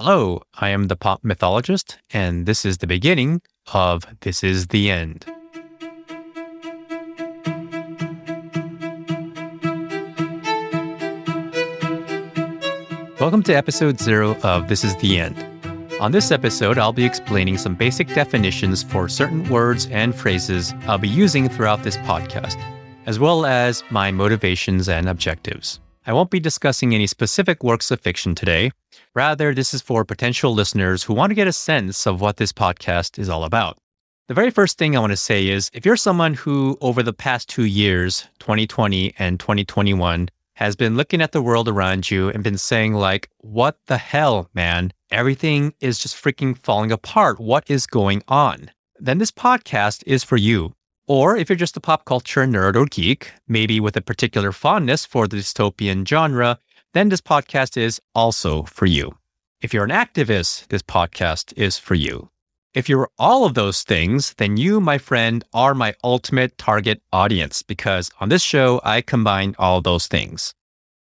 Hello, I am the pop mythologist, and this is the beginning of This Is the End. Welcome to episode zero of This Is the End. On this episode, I'll be explaining some basic definitions for certain words and phrases I'll be using throughout this podcast, as well as my motivations and objectives. I won't be discussing any specific works of fiction today. Rather, this is for potential listeners who want to get a sense of what this podcast is all about. The very first thing I want to say is if you're someone who, over the past two years, 2020 and 2021, has been looking at the world around you and been saying, like, what the hell, man? Everything is just freaking falling apart. What is going on? Then this podcast is for you. Or if you're just a pop culture nerd or geek, maybe with a particular fondness for the dystopian genre, then this podcast is also for you. If you're an activist, this podcast is for you. If you're all of those things, then you, my friend, are my ultimate target audience because on this show, I combine all those things.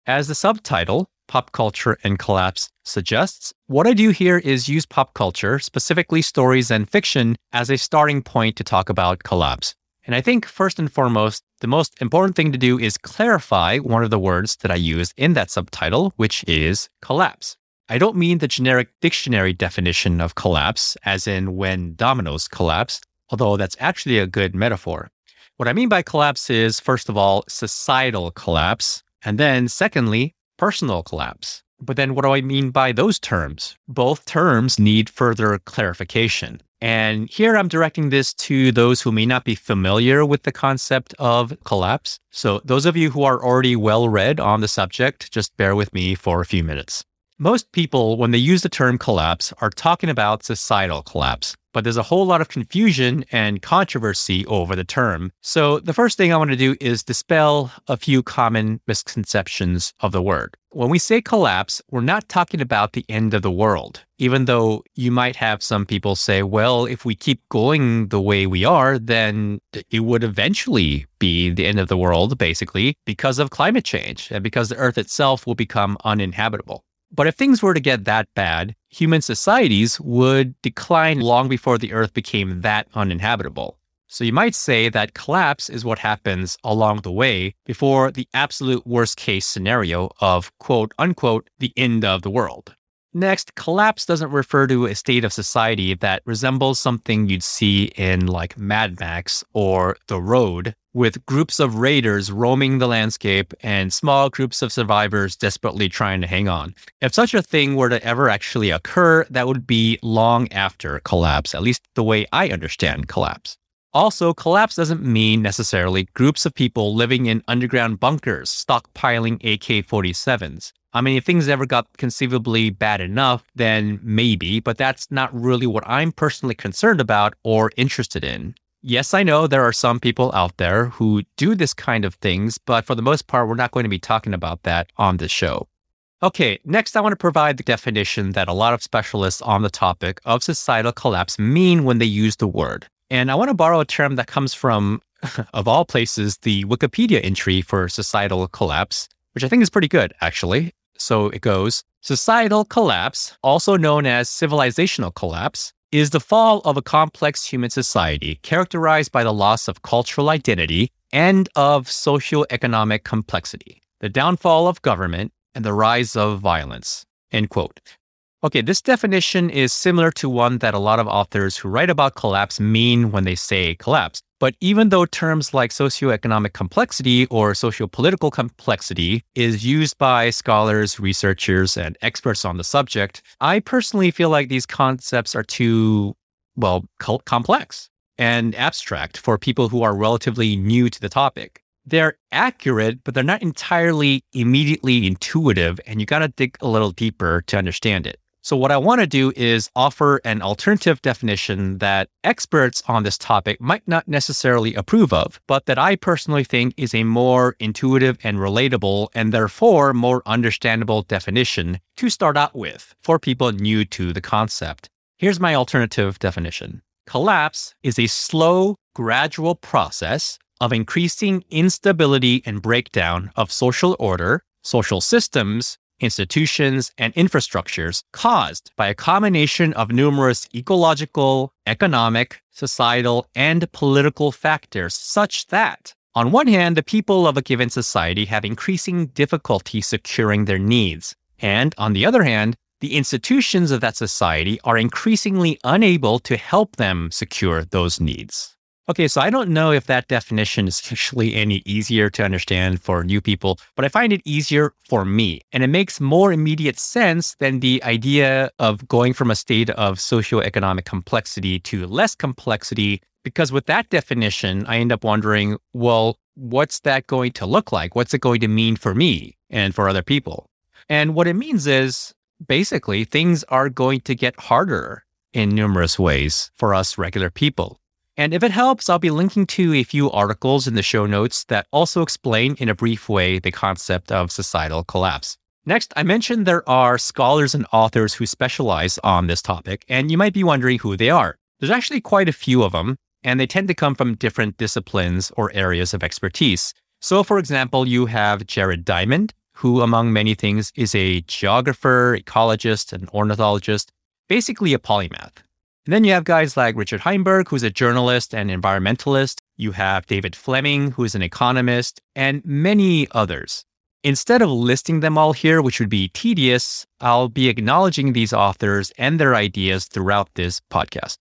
As the subtitle, Pop Culture and Collapse, suggests, what I do here is use pop culture, specifically stories and fiction, as a starting point to talk about collapse. And I think first and foremost, the most important thing to do is clarify one of the words that I use in that subtitle, which is collapse. I don't mean the generic dictionary definition of collapse, as in when dominoes collapse, although that's actually a good metaphor. What I mean by collapse is, first of all, societal collapse, and then secondly, personal collapse. But then what do I mean by those terms? Both terms need further clarification. And here I'm directing this to those who may not be familiar with the concept of collapse. So, those of you who are already well read on the subject, just bear with me for a few minutes. Most people, when they use the term collapse, are talking about societal collapse, but there's a whole lot of confusion and controversy over the term. So, the first thing I want to do is dispel a few common misconceptions of the word. When we say collapse, we're not talking about the end of the world, even though you might have some people say, well, if we keep going the way we are, then it would eventually be the end of the world, basically, because of climate change and because the earth itself will become uninhabitable. But if things were to get that bad, human societies would decline long before the Earth became that uninhabitable. So you might say that collapse is what happens along the way before the absolute worst case scenario of quote unquote the end of the world. Next, collapse doesn't refer to a state of society that resembles something you'd see in like Mad Max or The Road, with groups of raiders roaming the landscape and small groups of survivors desperately trying to hang on. If such a thing were to ever actually occur, that would be long after collapse, at least the way I understand collapse. Also, collapse doesn't mean necessarily groups of people living in underground bunkers stockpiling AK 47s. I mean, if things ever got conceivably bad enough, then maybe, but that's not really what I'm personally concerned about or interested in. Yes, I know there are some people out there who do this kind of things, but for the most part, we're not going to be talking about that on this show. Okay, next I want to provide the definition that a lot of specialists on the topic of societal collapse mean when they use the word. And I want to borrow a term that comes from, of all places, the Wikipedia entry for societal collapse, which I think is pretty good, actually. So it goes Societal collapse, also known as civilizational collapse, is the fall of a complex human society characterized by the loss of cultural identity and of socioeconomic complexity, the downfall of government, and the rise of violence. End quote. Okay, this definition is similar to one that a lot of authors who write about collapse mean when they say collapse. But even though terms like socioeconomic complexity or sociopolitical complexity is used by scholars, researchers, and experts on the subject, I personally feel like these concepts are too, well, complex and abstract for people who are relatively new to the topic. They're accurate, but they're not entirely immediately intuitive, and you got to dig a little deeper to understand it. So, what I want to do is offer an alternative definition that experts on this topic might not necessarily approve of, but that I personally think is a more intuitive and relatable and therefore more understandable definition to start out with for people new to the concept. Here's my alternative definition Collapse is a slow, gradual process of increasing instability and breakdown of social order, social systems, institutions, and infrastructures caused by a combination of numerous ecological, economic, societal, and political factors, such that, on one hand, the people of a given society have increasing difficulty securing their needs. And on the other hand, the institutions of that society are increasingly unable to help them secure those needs. Okay, so I don't know if that definition is actually any easier to understand for new people, but I find it easier for me. And it makes more immediate sense than the idea of going from a state of socioeconomic complexity to less complexity. Because with that definition, I end up wondering, well, what's that going to look like? What's it going to mean for me and for other people? And what it means is basically things are going to get harder in numerous ways for us regular people. And if it helps, I'll be linking to a few articles in the show notes that also explain in a brief way the concept of societal collapse. Next, I mentioned there are scholars and authors who specialize on this topic, and you might be wondering who they are. There's actually quite a few of them, and they tend to come from different disciplines or areas of expertise. So, for example, you have Jared Diamond, who, among many things, is a geographer, ecologist, and ornithologist, basically a polymath. And then you have guys like Richard Heinberg, who's a journalist and environmentalist. You have David Fleming, who is an economist, and many others. Instead of listing them all here, which would be tedious, I'll be acknowledging these authors and their ideas throughout this podcast.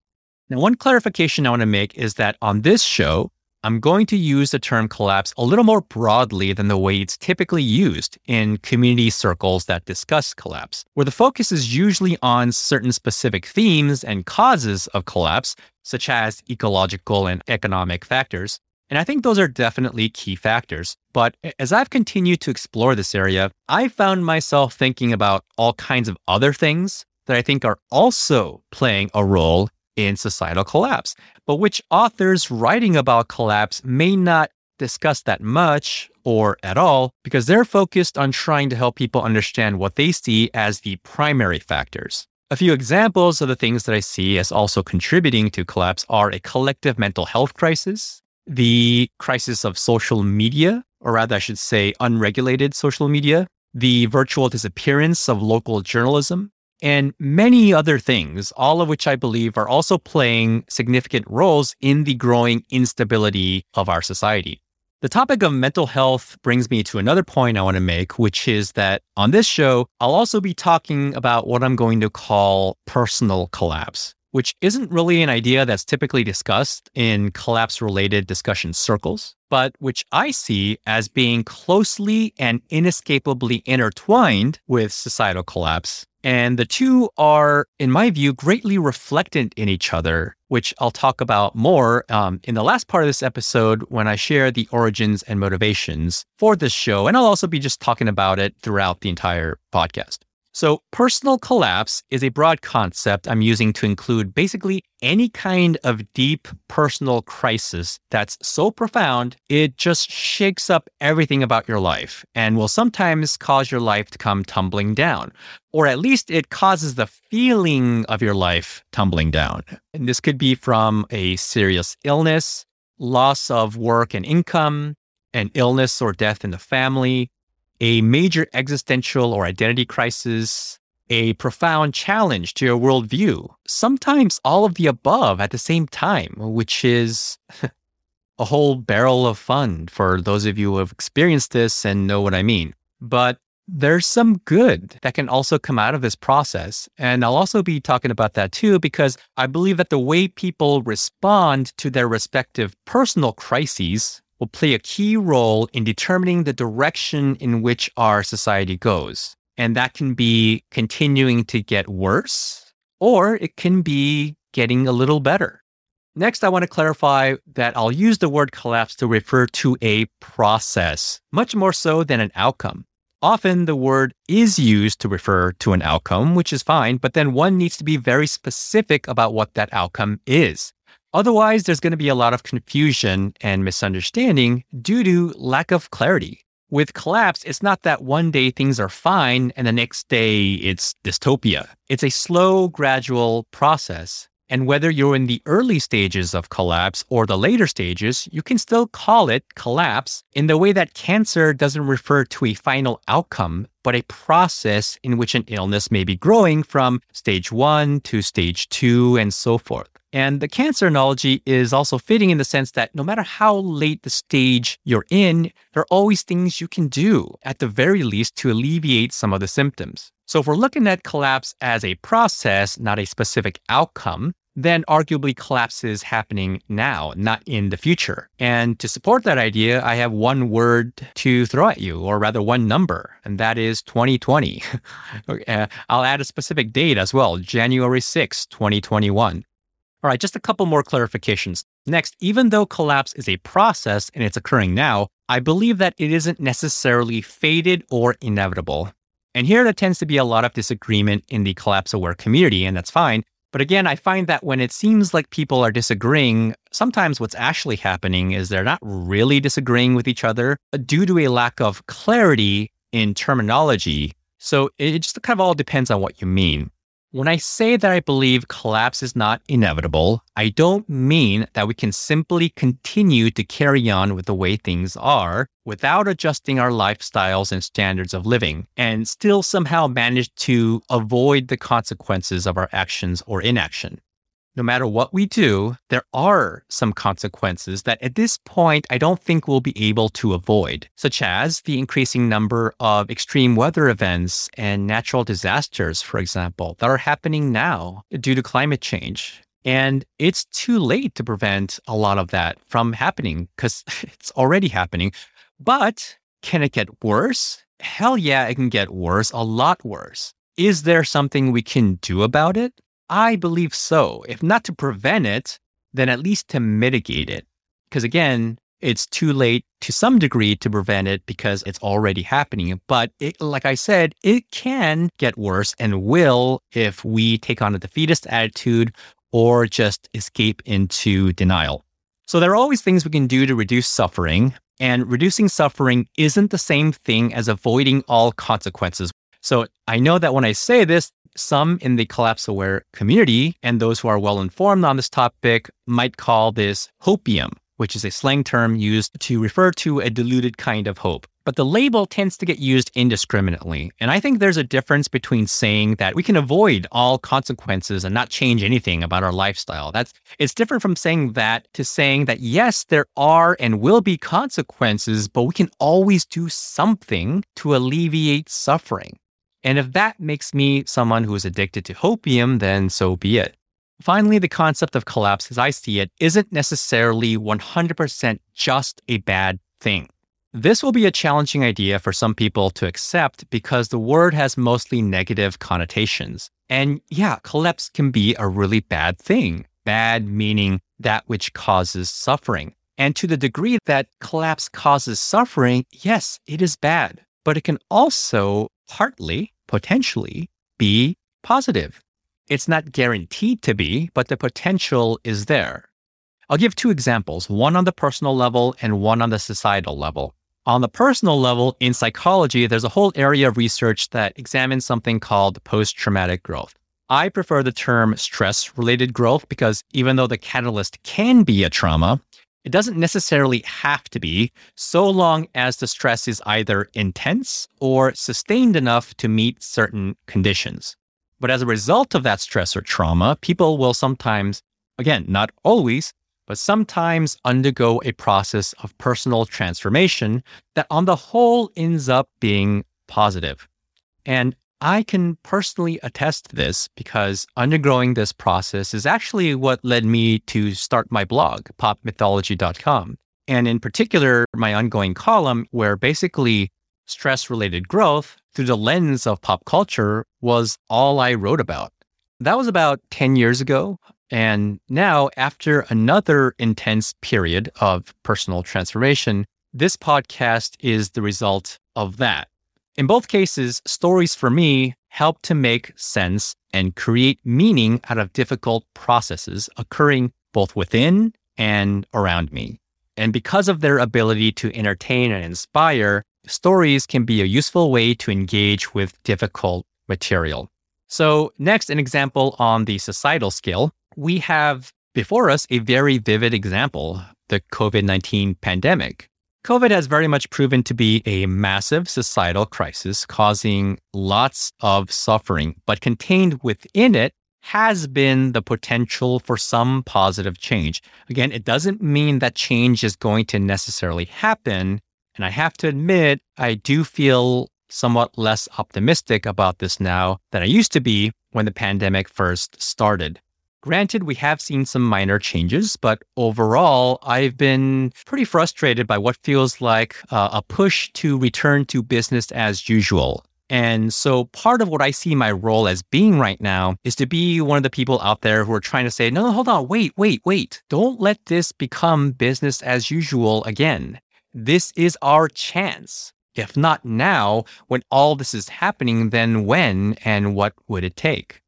Now, one clarification I want to make is that on this show, I'm going to use the term collapse a little more broadly than the way it's typically used in community circles that discuss collapse, where the focus is usually on certain specific themes and causes of collapse, such as ecological and economic factors. And I think those are definitely key factors. But as I've continued to explore this area, I found myself thinking about all kinds of other things that I think are also playing a role in societal collapse, but which authors writing about collapse may not discuss that much or at all because they're focused on trying to help people understand what they see as the primary factors. A few examples of the things that I see as also contributing to collapse are a collective mental health crisis, the crisis of social media, or rather, I should say, unregulated social media, the virtual disappearance of local journalism, and many other things, all of which I believe are also playing significant roles in the growing instability of our society. The topic of mental health brings me to another point I want to make, which is that on this show, I'll also be talking about what I'm going to call personal collapse, which isn't really an idea that's typically discussed in collapse related discussion circles, but which I see as being closely and inescapably intertwined with societal collapse and the two are, in my view, greatly reflectant in each other, which I'll talk about more um, in the last part of this episode when I share the origins and motivations for this show. And I'll also be just talking about it throughout the entire podcast. So, personal collapse is a broad concept I'm using to include basically any kind of deep personal crisis that's so profound, it just shakes up everything about your life and will sometimes cause your life to come tumbling down. Or at least it causes the feeling of your life tumbling down. And this could be from a serious illness, loss of work and income, an illness or death in the family, a major existential or identity crisis, a profound challenge to your worldview, sometimes all of the above at the same time, which is a whole barrel of fun for those of you who have experienced this and know what I mean. But there's some good that can also come out of this process. And I'll also be talking about that too, because I believe that the way people respond to their respective personal crises will play a key role in determining the direction in which our society goes. And that can be continuing to get worse, or it can be getting a little better. Next, I want to clarify that I'll use the word collapse to refer to a process, much more so than an outcome. Often the word is used to refer to an outcome, which is fine, but then one needs to be very specific about what that outcome is. Otherwise, there's going to be a lot of confusion and misunderstanding due to lack of clarity. With collapse, it's not that one day things are fine and the next day it's dystopia. It's a slow, gradual process. And whether you're in the early stages of collapse or the later stages, you can still call it collapse in the way that cancer doesn't refer to a final outcome, but a process in which an illness may be growing from stage one to stage two and so forth. And the cancer analogy is also fitting in the sense that no matter how late the stage you're in, there are always things you can do, at the very least, to alleviate some of the symptoms. So if we're looking at collapse as a process, not a specific outcome, then arguably collapse is happening now, not in the future. And to support that idea, I have one word to throw at you, or rather one number, and that is 2020. Uh, I'll add a specific date as well, January 6, 2021. All right, just a couple more clarifications. Next, even though collapse is a process and it's occurring now, I believe that it isn't necessarily fated or inevitable. And here there tends to be a lot of disagreement in the collapse aware community, and that's fine. But again, I find that when it seems like people are disagreeing, sometimes what's actually happening is they're not really disagreeing with each other uh, due to a lack of clarity in terminology. So it just kind of all depends on what you mean. When I say that I believe collapse is not inevitable, I don't mean that we can simply continue to carry on with the way things are without adjusting our lifestyles and standards of living and still somehow manage to avoid the consequences of our actions or inaction no matter what we do, there are some consequences that at this point I don't think we'll be able to avoid, such as the increasing number of extreme weather events and natural disasters, for example, that are happening now due to climate change. And it's too late to prevent a lot of that from happening because it's already happening. But can it get worse? Hell yeah, it can get worse, a lot worse. Is there something we can do about it? I believe so. If not to prevent it, then at least to mitigate it. Because again, it's too late to some degree to prevent it because it's already happening. But it, like I said, it can get worse and will if we take on a defeatist attitude or just escape into denial. So there are always things we can do to reduce suffering. And reducing suffering isn't the same thing as avoiding all consequences. So I know that when I say this, some in the collapse aware community and those who are well informed on this topic might call this hopium, which is a slang term used to refer to a diluted kind of hope. But the label tends to get used indiscriminately. And I think there's a difference between saying that we can avoid all consequences and not change anything about our lifestyle. That's it's different from saying that to saying that yes, there are and will be consequences, but we can always do something to alleviate suffering. And if that makes me someone who is addicted to hopium, then so be it. Finally, the concept of collapse, as I see it, isn't necessarily 100% just a bad thing. This will be a challenging idea for some people to accept because the word has mostly negative connotations. And yeah, collapse can be a really bad thing. Bad meaning that which causes suffering. And to the degree that collapse causes suffering, yes, it is bad. But it can also partly potentially be positive. It's not guaranteed to be, but the potential is there. I'll give two examples, one on the personal level and one on the societal level. On the personal level, in psychology, there's a whole area of research that examines something called post traumatic growth. I prefer the term stress related growth because even though the catalyst can be a trauma, it doesn't necessarily have to be, so long as the stress is either intense or sustained enough to meet certain conditions. But as a result of that stress or trauma, people will sometimes, again, not always, but sometimes undergo a process of personal transformation that on the whole ends up being positive. And I can personally attest to this because undergoing this process is actually what led me to start my blog, popmythology.com. And in particular, my ongoing column, where basically stress related growth through the lens of pop culture was all I wrote about. That was about 10 years ago. And now, after another intense period of personal transformation, this podcast is the result of that. In both cases, stories for me help to make sense and create meaning out of difficult processes occurring both within and around me. And because of their ability to entertain and inspire, stories can be a useful way to engage with difficult material. So, next, an example on the societal scale. we have before us a very vivid example the COVID 19 pandemic. COVID has very much proven to be a massive societal crisis, causing lots of suffering, but contained within it has been the potential for some positive change. Again, it doesn't mean that change is going to necessarily happen. And I have to admit, I do feel somewhat less optimistic about this now than I used to be when the pandemic first started. Granted, we have seen some minor changes, but overall, I've been pretty frustrated by what feels like uh, a push to return to business as usual. And so part of what I see my role as being right now is to be one of the people out there who are trying to say, no, no, hold on, wait, wait, wait. Don't let this become business as usual again. This is our chance. If not now, when all this is happening, then when and what would it take?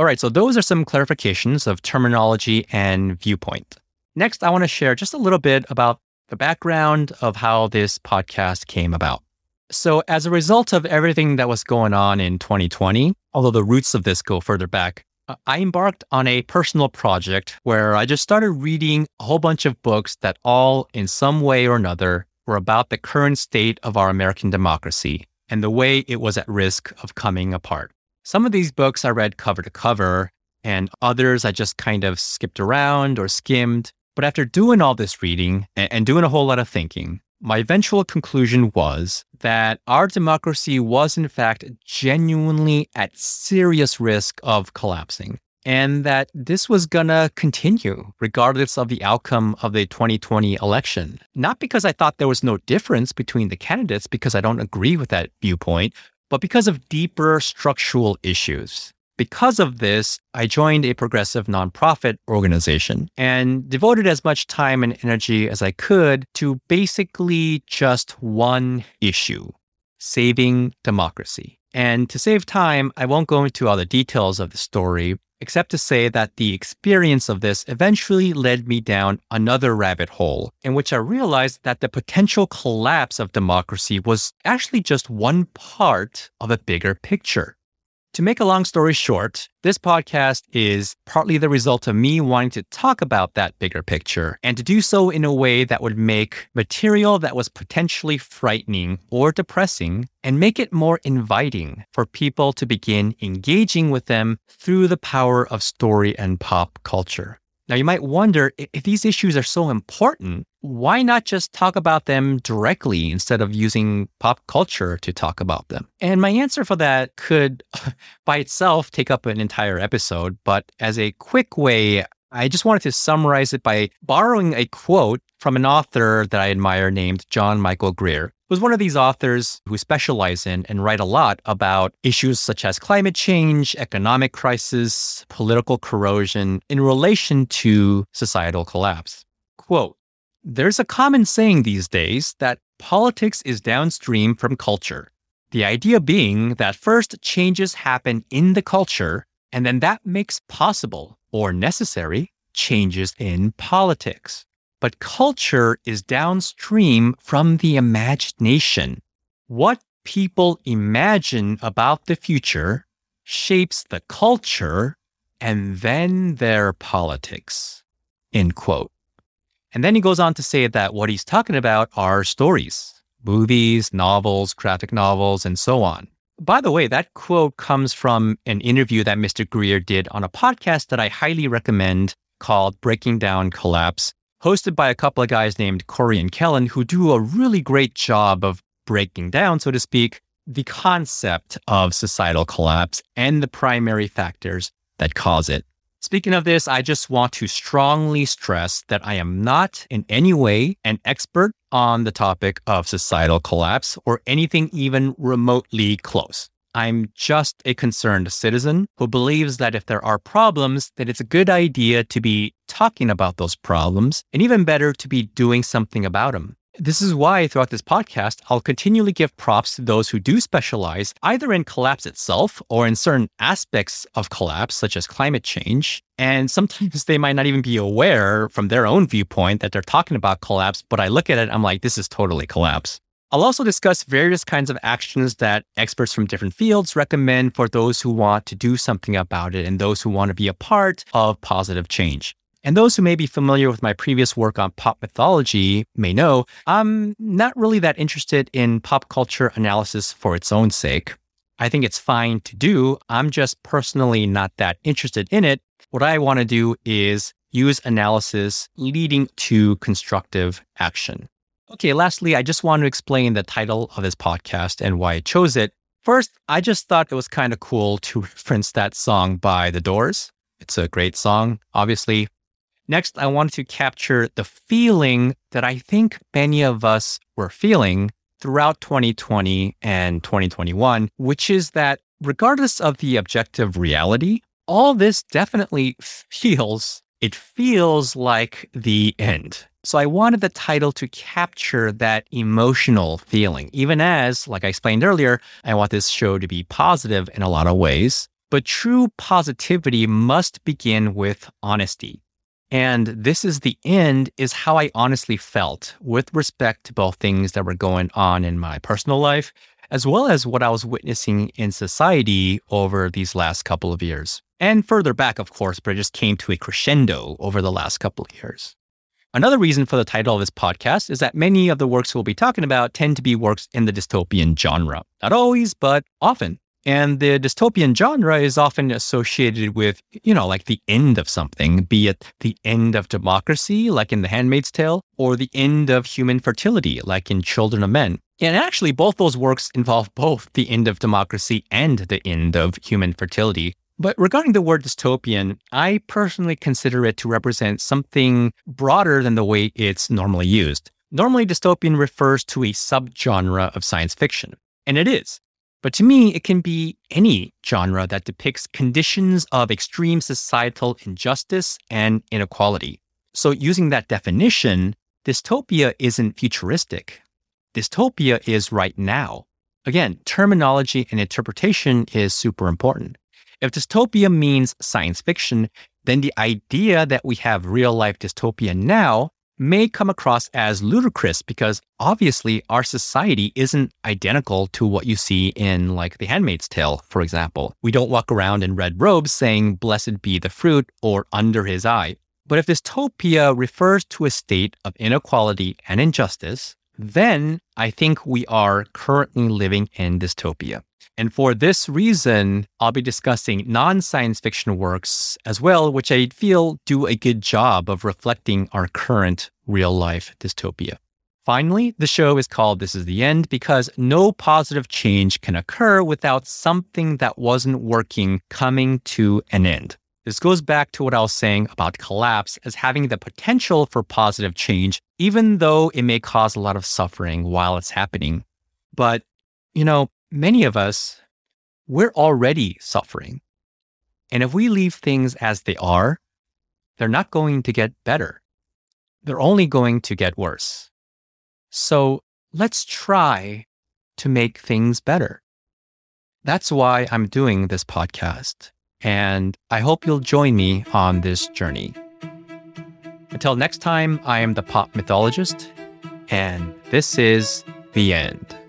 All right, so those are some clarifications of terminology and viewpoint. Next, I want to share just a little bit about the background of how this podcast came about. So, as a result of everything that was going on in 2020, although the roots of this go further back, uh, I embarked on a personal project where I just started reading a whole bunch of books that all, in some way or another, were about the current state of our American democracy and the way it was at risk of coming apart. Some of these books I read cover to cover, and others I just kind of skipped around or skimmed. But after doing all this reading and doing a whole lot of thinking, my eventual conclusion was that our democracy was, in fact, genuinely at serious risk of collapsing, and that this was going to continue regardless of the outcome of the 2020 election. Not because I thought there was no difference between the candidates, because I don't agree with that viewpoint, but because of deeper structural issues. Because of this, I joined a progressive nonprofit organization and devoted as much time and energy as I could to basically just one issue saving democracy. And to save time, I won't go into all the details of the story, except to say that the experience of this eventually led me down another rabbit hole in which I realized that the potential collapse of democracy was actually just one part of a bigger picture. To make a long story short, this podcast is partly the result of me wanting to talk about that bigger picture and to do so in a way that would make material that was potentially frightening or depressing and make it more inviting for people to begin engaging with them through the power of story and pop culture. Now, you might wonder if these issues are so important, why not just talk about them directly instead of using pop culture to talk about them? And my answer for that could by itself take up an entire episode, but as a quick way, I just wanted to summarize it by borrowing a quote from an author that I admire named John Michael Greer was one of these authors who specialize in and write a lot about issues such as climate change, economic crisis, political corrosion in relation to societal collapse. Quote, there's a common saying these days that politics is downstream from culture. The idea being that first changes happen in the culture, and then that makes possible or necessary changes in politics. But culture is downstream from the imagination. What people imagine about the future shapes the culture and then their politics. End quote. And then he goes on to say that what he's talking about are stories, movies, novels, graphic novels, and so on. By the way, that quote comes from an interview that Mr. Greer did on a podcast that I highly recommend called Breaking Down Collapse hosted by a couple of guys named Corey and Kellen, who do a really great job of breaking down, so to speak, the concept of societal collapse and the primary factors that cause it. Speaking of this, I just want to strongly stress that I am not in any way an expert on the topic of societal collapse or anything even remotely close. I'm just a concerned citizen who believes that if there are problems, that it's a good idea to be talking about those problems, and even better to be doing something about them. This is why throughout this podcast, I'll continually give props to those who do specialize either in collapse itself or in certain aspects of collapse, such as climate change. And sometimes they might not even be aware from their own viewpoint that they're talking about collapse, but I look at it, I'm like, this is totally collapse. I'll also discuss various kinds of actions that experts from different fields recommend for those who want to do something about it and those who want to be a part of positive change. And those who may be familiar with my previous work on pop mythology may know I'm not really that interested in pop culture analysis for its own sake. I think it's fine to do. I'm just personally not that interested in it. What I want to do is use analysis leading to constructive action. Okay, lastly, I just want to explain the title of this podcast and why I chose it. First, I just thought it was kind of cool to reference that song by The Doors. It's a great song, obviously. Next, I wanted to capture the feeling that I think many of us were feeling throughout 2020 and 2021, which is that regardless of the objective reality, all this definitely feels, it feels like the end. So I wanted the title to capture that emotional feeling, even as, like I explained earlier, I want this show to be positive in a lot of ways. But true positivity must begin with honesty. And this is the end, is how I honestly felt with respect to both things that were going on in my personal life, as well as what I was witnessing in society over these last couple of years. And further back, of course, but it just came to a crescendo over the last couple of years. Another reason for the title of this podcast is that many of the works we'll be talking about tend to be works in the dystopian genre. Not always, but often. And the dystopian genre is often associated with, you know, like the end of something, be it the end of democracy, like in The Handmaid's Tale, or the end of human fertility, like in Children of Men. And actually, both those works involve both the end of democracy and the end of human fertility. But regarding the word dystopian, I personally consider it to represent something broader than the way it's normally used. Normally, dystopian refers to a subgenre of science fiction, and it is. But to me, it can be any genre that depicts conditions of extreme societal injustice and inequality. So, using that definition, dystopia isn't futuristic. Dystopia is right now. Again, terminology and interpretation is super important. If dystopia means science fiction, then the idea that we have real life dystopia now may come across as ludicrous because obviously our society isn't identical to what you see in like The Handmaid's Tale, for example. We don't walk around in red robes saying, blessed be the fruit or under his eye. But if dystopia refers to a state of inequality and injustice, then I think we are currently living in dystopia. And for this reason, I'll be discussing non science fiction works as well, which I feel do a good job of reflecting our current real life dystopia. Finally, the show is called This is the End because no positive change can occur without something that wasn't working coming to an end. This goes back to what I was saying about collapse as having the potential for positive change, even though it may cause a lot of suffering while it's happening. But, you know, many of us, we're already suffering. And if we leave things as they are, they're not going to get better. They're only going to get worse. So let's try to make things better. That's why I'm doing this podcast and I hope you'll join me on this journey. Until next time, I am the pop mythologist, and this is the end.